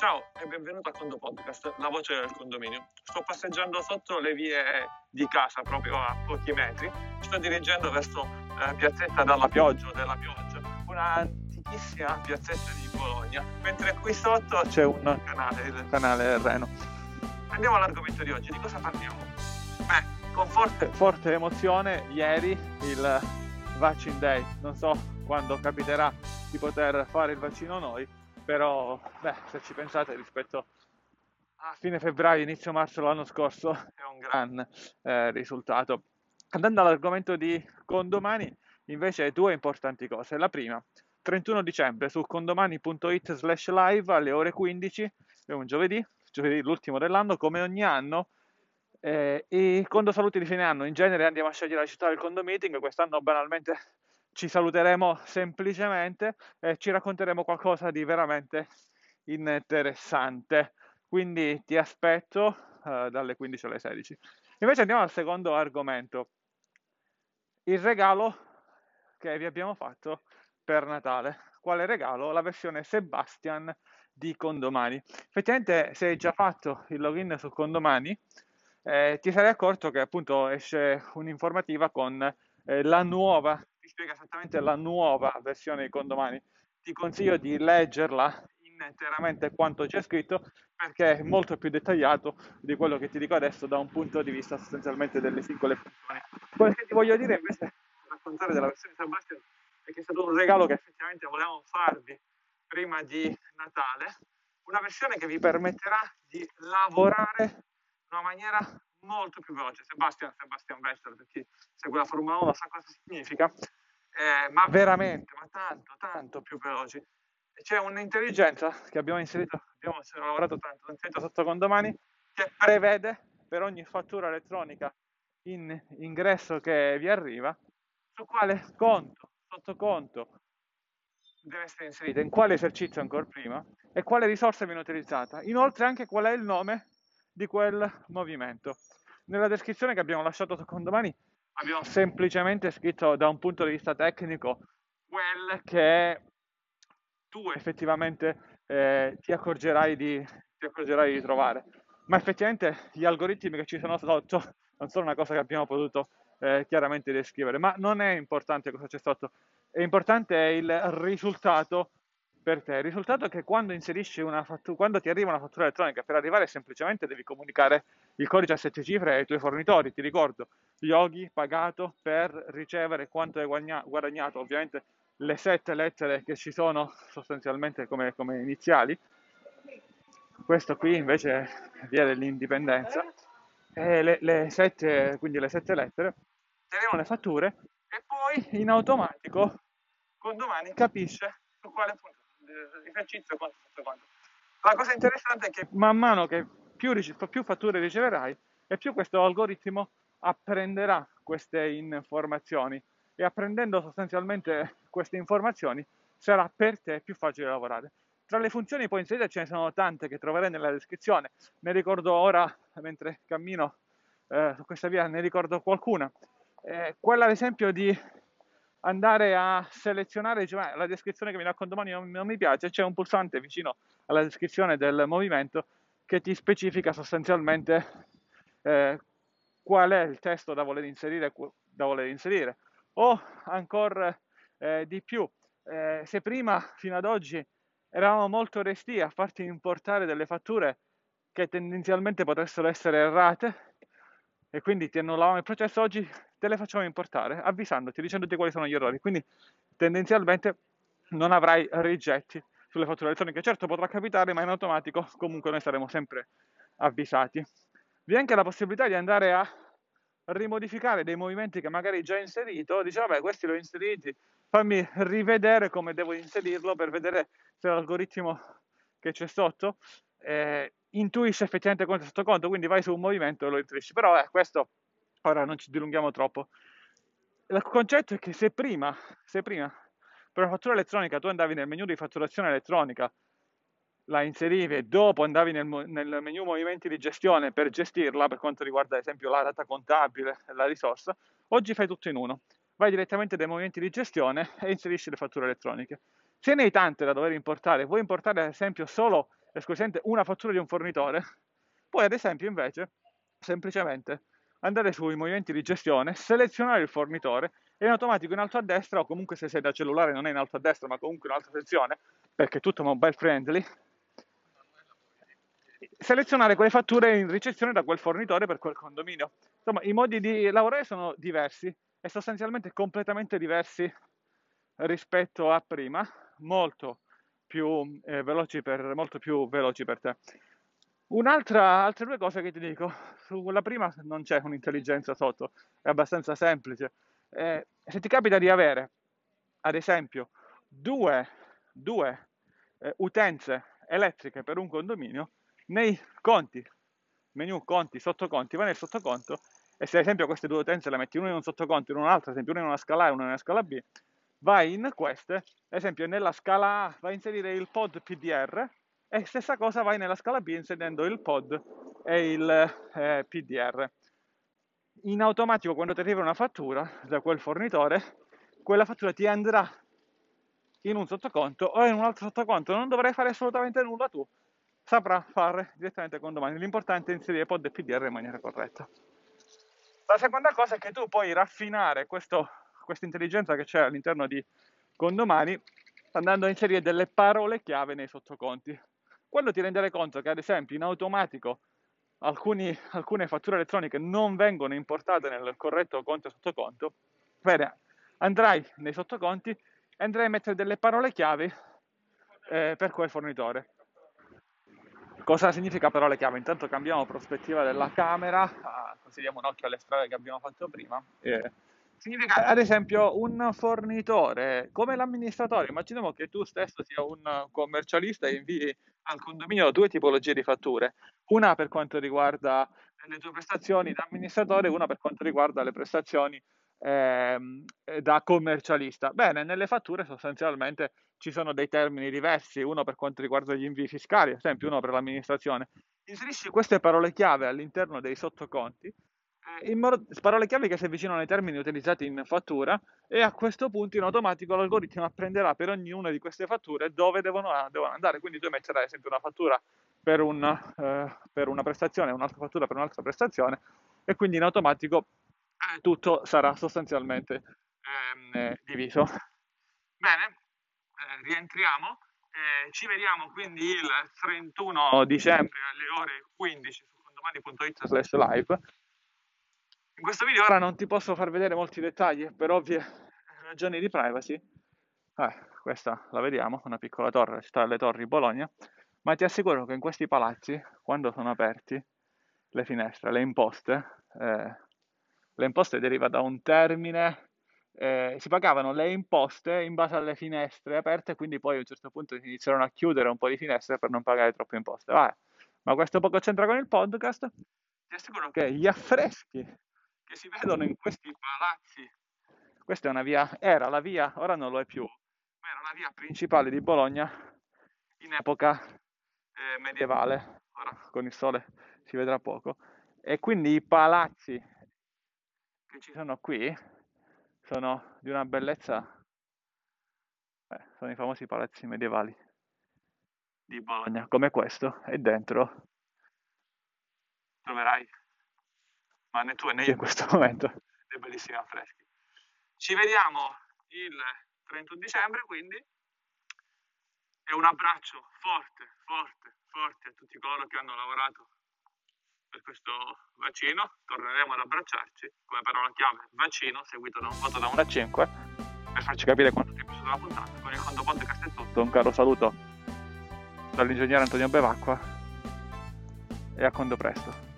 Ciao e benvenuto a Condo Podcast, la voce del condominio. Sto passeggiando sotto le vie di casa, proprio a pochi metri. Sto dirigendo verso eh, Piazzetta dalla Pioggia, della Pioggia, una antichissima piazzetta di Bologna, mentre qui sotto c'è un canale, il canale Reno. Andiamo all'argomento di oggi, di cosa parliamo? Beh, con forte, forte emozione, ieri il Vaccine Day, non so quando capiterà di poter fare il vaccino noi, però beh, se ci pensate rispetto a fine febbraio, inizio marzo l'anno scorso è un gran eh, risultato. Andando all'argomento di condomani, invece due importanti cose. La prima, 31 dicembre su condomani.it slash live alle ore 15, è un giovedì, giovedì l'ultimo dell'anno, come ogni anno, eh, i condo saluti di fine anno, in genere andiamo a scegliere la città del condo meeting, quest'anno banalmente ci saluteremo semplicemente e ci racconteremo qualcosa di veramente interessante. Quindi ti aspetto uh, dalle 15 alle 16. Invece andiamo al secondo argomento. Il regalo che vi abbiamo fatto per Natale. Quale regalo? La versione Sebastian di Condomani. Effettivamente se hai già fatto il login su Condomani eh, ti sarei accorto che appunto esce un'informativa con eh, la nuova spiega esattamente la nuova versione di Condomani. Ti consiglio di leggerla interamente quanto c'è scritto perché è molto più dettagliato di quello che ti dico adesso da un punto di vista sostanzialmente delle singole funzioni. Quello che ti voglio dire invece raccontare della versione Sebastian è che è stato un regalo che effettivamente volevamo farvi prima di Natale, una versione che vi permetterà di lavorare in una maniera molto più veloce. Sebastian, Sebastian Vettel, per chi segue la Formula 1 sa cosa significa, eh, ma veramente, ma tanto, tanto più veloci. C'è un'intelligenza che abbiamo inserito, abbiamo lavorato tanto, inserito sotto condomani, che prevede per ogni fattura elettronica in ingresso che vi arriva, su quale conto, sottoconto deve essere inserita, in quale esercizio ancora prima e quale risorsa viene utilizzata. Inoltre anche qual è il nome di quel movimento. Nella descrizione che abbiamo lasciato su condomani abbiamo semplicemente scritto da un punto di vista tecnico quel che tu effettivamente eh, ti, accorgerai di, ti accorgerai di trovare. Ma effettivamente gli algoritmi che ci sono sotto non sono una cosa che abbiamo potuto eh, chiaramente descrivere, ma non è importante cosa c'è sotto, è importante il risultato per te. Il risultato è che quando inserisci una fattura, quando ti arriva una fattura elettronica, per arrivare semplicemente devi comunicare il codice a sette cifre ai tuoi fornitori. Ti ricordo, Yogi pagato per ricevere quanto hai guadagnato, ovviamente le sette lettere che ci sono sostanzialmente come, come iniziali. Questo qui invece è via dell'indipendenza. E le, le sette, quindi le sette lettere, ti arrivano le fatture e poi in automatico con domani capisce su quale punto esercizio quanto quanto. La cosa interessante è che man mano che più, più fatture riceverai e più questo algoritmo apprenderà queste informazioni e apprendendo sostanzialmente queste informazioni sarà per te più facile lavorare. Tra le funzioni poi inserite ce ne sono tante che troverai nella descrizione, ne ricordo ora mentre cammino eh, su questa via, ne ricordo qualcuna. Eh, quella ad esempio di andare a selezionare, dice, la descrizione che mi racconto domani non, non mi piace, c'è un pulsante vicino alla descrizione del movimento che ti specifica sostanzialmente eh, qual è il testo da voler inserire, da voler inserire. o ancora eh, di più, eh, se prima fino ad oggi eravamo molto resti a farti importare delle fatture che tendenzialmente potessero essere errate e quindi ti annullavamo il processo, oggi te le facciamo importare avvisandoti, dicendoti quali sono gli errori. Quindi tendenzialmente non avrai rigetti sulle fatture elettroniche. Certo potrà capitare, ma in automatico comunque noi saremo sempre avvisati. Vi è anche la possibilità di andare a rimodificare dei movimenti che magari già inserito, dice vabbè questi li ho inseriti, fammi rivedere come devo inserirlo per vedere se l'algoritmo che c'è sotto eh, intuisce effettivamente cosa è sotto conto, quindi vai su un movimento e lo intuisci. Però eh, questo Ora non ci dilunghiamo troppo. Il concetto è che se prima, se prima per una fattura elettronica tu andavi nel menu di fatturazione elettronica, la inserivi e dopo andavi nel, nel menu movimenti di gestione per gestirla, per quanto riguarda ad esempio la data contabile la risorsa, oggi fai tutto in uno. Vai direttamente dai movimenti di gestione e inserisci le fatture elettroniche. Se ne hai tante da dover importare, vuoi importare ad esempio solo esclusivamente una fattura di un fornitore, puoi ad esempio invece semplicemente andare sui movimenti di gestione, selezionare il fornitore e in automatico in alto a destra o comunque se sei da cellulare non è in alto a destra ma comunque in un'altra sezione perché è tutto mobile friendly selezionare quelle fatture in ricezione da quel fornitore per quel condominio. Insomma, i modi di lavorare sono diversi e sostanzialmente completamente diversi rispetto a prima, molto più, eh, veloci, per, molto più veloci per te. Un'altra, altre due cose che ti dico, sulla prima non c'è un'intelligenza sotto, è abbastanza semplice. Eh, se ti capita di avere, ad esempio, due, due eh, utenze elettriche per un condominio, nei conti, menu conti, sottoconti, vai nel sottoconto e se ad esempio queste due utenze le metti una in un sottoconto in un altro, ad esempio una in una scala A e una in una scala B, vai in queste, ad esempio nella scala A vai a inserire il pod PDR e stessa cosa vai nella scala B inserendo il pod e il eh, PDR. In automatico quando ti arriva una fattura da quel fornitore, quella fattura ti andrà in un sottoconto o in un altro sottoconto, non dovrai fare assolutamente nulla tu, saprà fare direttamente con domani. L'importante è inserire pod e PDR in maniera corretta. La seconda cosa è che tu puoi raffinare questa intelligenza che c'è all'interno di condomani andando a inserire delle parole chiave nei sottoconti. Quando ti renderai conto che ad esempio in automatico alcuni, alcune fatture elettroniche non vengono importate nel corretto conto e sottoconto, bene, andrai nei sottoconti e andrai a mettere delle parole chiave eh, per quel fornitore. Cosa significa parole chiave? Intanto cambiamo prospettiva della camera, ah, così diamo un occhio alle strade che abbiamo fatto prima. Eh, significa ad esempio un fornitore come l'amministratore. Immaginiamo che tu stesso sia un commercialista e invii al condominio due tipologie di fatture, una per quanto riguarda le tue prestazioni da amministratore e una per quanto riguarda le prestazioni ehm, da commercialista. Bene, nelle fatture sostanzialmente ci sono dei termini diversi, uno per quanto riguarda gli invii fiscali, ad esempio uno per l'amministrazione. Inserisci queste parole chiave all'interno dei sottoconti, eh, modo, parole chiave che si avvicinano ai termini utilizzati in fattura e a questo punto in automatico l'algoritmo apprenderà per ognuna di queste fatture dove devono, devono andare. Quindi tu metterai ad esempio una fattura per, un, eh, per una prestazione, un'altra fattura per un'altra prestazione e quindi in automatico eh, tutto sarà sostanzialmente ehm, eh, diviso. Bene, eh, rientriamo. Eh, ci vediamo quindi il 31 dicembre alle ore 15 su condomani.it slash live. In questo video ora non ti posso far vedere molti dettagli per ovvie ragioni di privacy. Eh, questa la vediamo, una piccola torre, città delle torri Bologna, ma ti assicuro che in questi palazzi, quando sono aperti, le finestre, le imposte, eh, le imposte deriva da un termine, eh, si pagavano le imposte in base alle finestre aperte, quindi poi a un certo punto si iniziarono a chiudere un po' di finestre per non pagare troppe imposte. Vabbè. Ma questo poco c'entra con il podcast. Ti assicuro che gli affreschi che si vedono in questi palazzi, questa è una via, era la via, ora non lo è più, ma era la via principale di Bologna in epoca eh, medievale. Ora con il sole si vedrà poco. E quindi i palazzi che ci sono qui sono di una bellezza, eh, sono i famosi palazzi medievali di Bologna, come questo, e dentro troverai, ma né tu né io in questo momento, dei bellissimi affreschi. Ci vediamo il 31 dicembre, quindi, e un abbraccio forte, forte, forte a tutti coloro che hanno lavorato per questo vaccino, torneremo ad abbracciarci. Come parola chiave vaccino seguito da un voto da 1 a 5 per farci capire quanto ti è piaciuta la puntata. Con il conto podcast è tutto, un caro saluto. Dall'ingegnere Antonio Bevacqua. E a conto presto.